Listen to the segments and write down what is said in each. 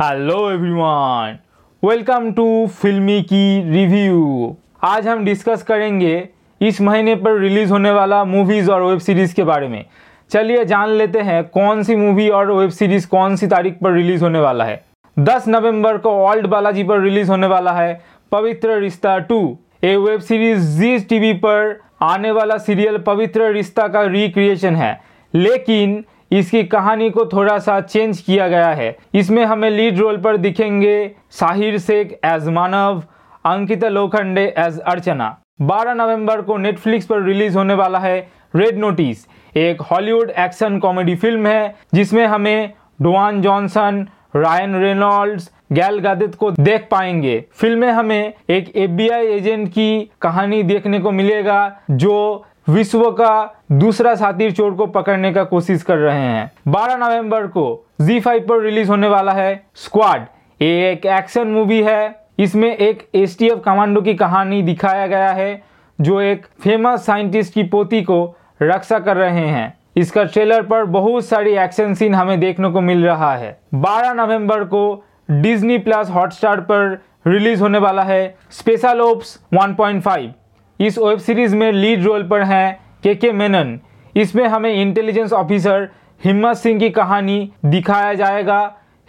Hello everyone welcome to फिल्मी की review आज हम डिस्कस करेंगे इस महीने पर रिलीज़ होने वाला मूवीज़ और वेब सीरीज़ के बारे में। चलिए जान लेते हैं कौन सी मूवी और वेब सीरीज़ कौन सी तारीख पर रिलीज़ होने वाला है। 10 नवंबर को ओल्ड बालाजी पर रिलीज़ होने वाला है Pavitra Rishta two. A web series Zee TV पर आने वाला सीरियल पवित्र रिश्ता का रिक्रिएशन है। लेकिन इसकी कहानी को थोड़ा सा चेंज किया गया है। इसमें हमें लीड रोल पर दिखेंगे साहिर शेख एज मानव, अंकिता लोखंडे एज अर्चना। 12 नवंबर को नेटफ्लिक्स पर रिलीज़ होने वाला है रेड नोटिस एक हॉलीवुड एक्शन कॉमेडी फ़िल्म है, जिसमें हमें डुआन जॉनसन रायन रेनॉल्ड्स गैल गादित को देख पाएँगे। फ़िल्म में हमें एक एफबीआई एजेंट की कहानी देखने को मिलेगा, जो विश्व का दूसरा साथी चोर को पकड़ने का कोशिश कर रहे हैं। 12 नवंबर को Z5 पर रिलीज़ होने वाला है स्क्वाड ये एक एक्शन मूवी है। इसमें एक एसटीएफ कमांडो की कहानी दिखाया गया है, जो एक फ़ेमस साइंटिस्ट की पोती को रक्षा कर रहे हैं। इसका ट्रेलर पर बहुत सारी एक्शन सीन हमें देखने को मिल रहा है। 12 नवंबर को डिज्नी प्लस हॉटस्टार पर रिलीज़ होने वाला है स्पेशल ओप्स 1.5 इस वेब सीरीज़ में लीड रोल पर हैं के के मेनन। इसमें हमें इंटेलिजेंस ऑफिसर हिम्मत सिंह की कहानी दिखाया जाएगा।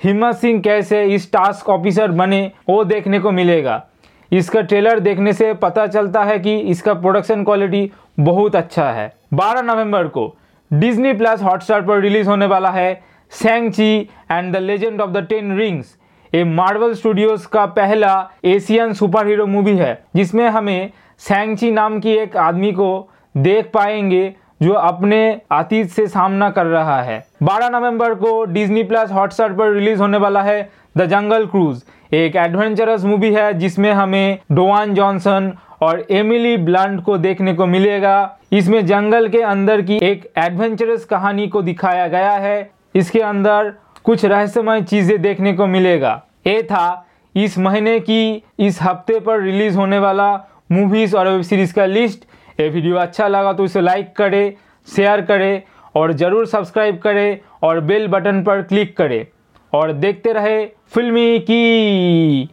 हिम्मत सिंह कैसे इस टास्क ऑफिसर बने, वो देखने को मिलेगा। इसका ट्रेलर देखने से पता चलता है कि इसका प्रोडक्शन क्वालिटी बहुत अच्छा है। 12 नवंबर को डिज्नी प्लस हॉटस्टार पर रिलीज़ होने वाला है Shang Chi and the Legend of the Ten Rings ये मार्वल स्टूडियोज का पहला एशियन सुपर हीरो मूवी है, जिसमें हमें सैंगची नाम की एक आदमी को देख पाएँगे जो अपने अतीत से सामना कर रहा है। 12 नवंबर को डिज्नी प्लस हॉटस्टार पर रिलीज़ होने वाला है द जंगल क्रूज एक एडवेंचरस मूवी है, जिसमें हमें डोवान जॉनसन और एमिली ब्लंट को देखने को मिलेगा। इसमें जंगल के अंदर की एक एडवेंचरस कहानी को दिखाया गया है। इसके अंदर कुछ रहस्यमय चीज़ें देखने को मिलेगा। ये था, इस महीने की, इस हफ़्ते पर रिलीज़ होने वाला मूवीज़ और वेब सीरीज़ का लिस्ट। ये वीडियो अच्छा लगा तो इसे लाइक करे, शेयर करें और ज़रूर सब्सक्राइब करें और बेल बटन पर क्लिक करें। और देखते रहे फिल्मी की।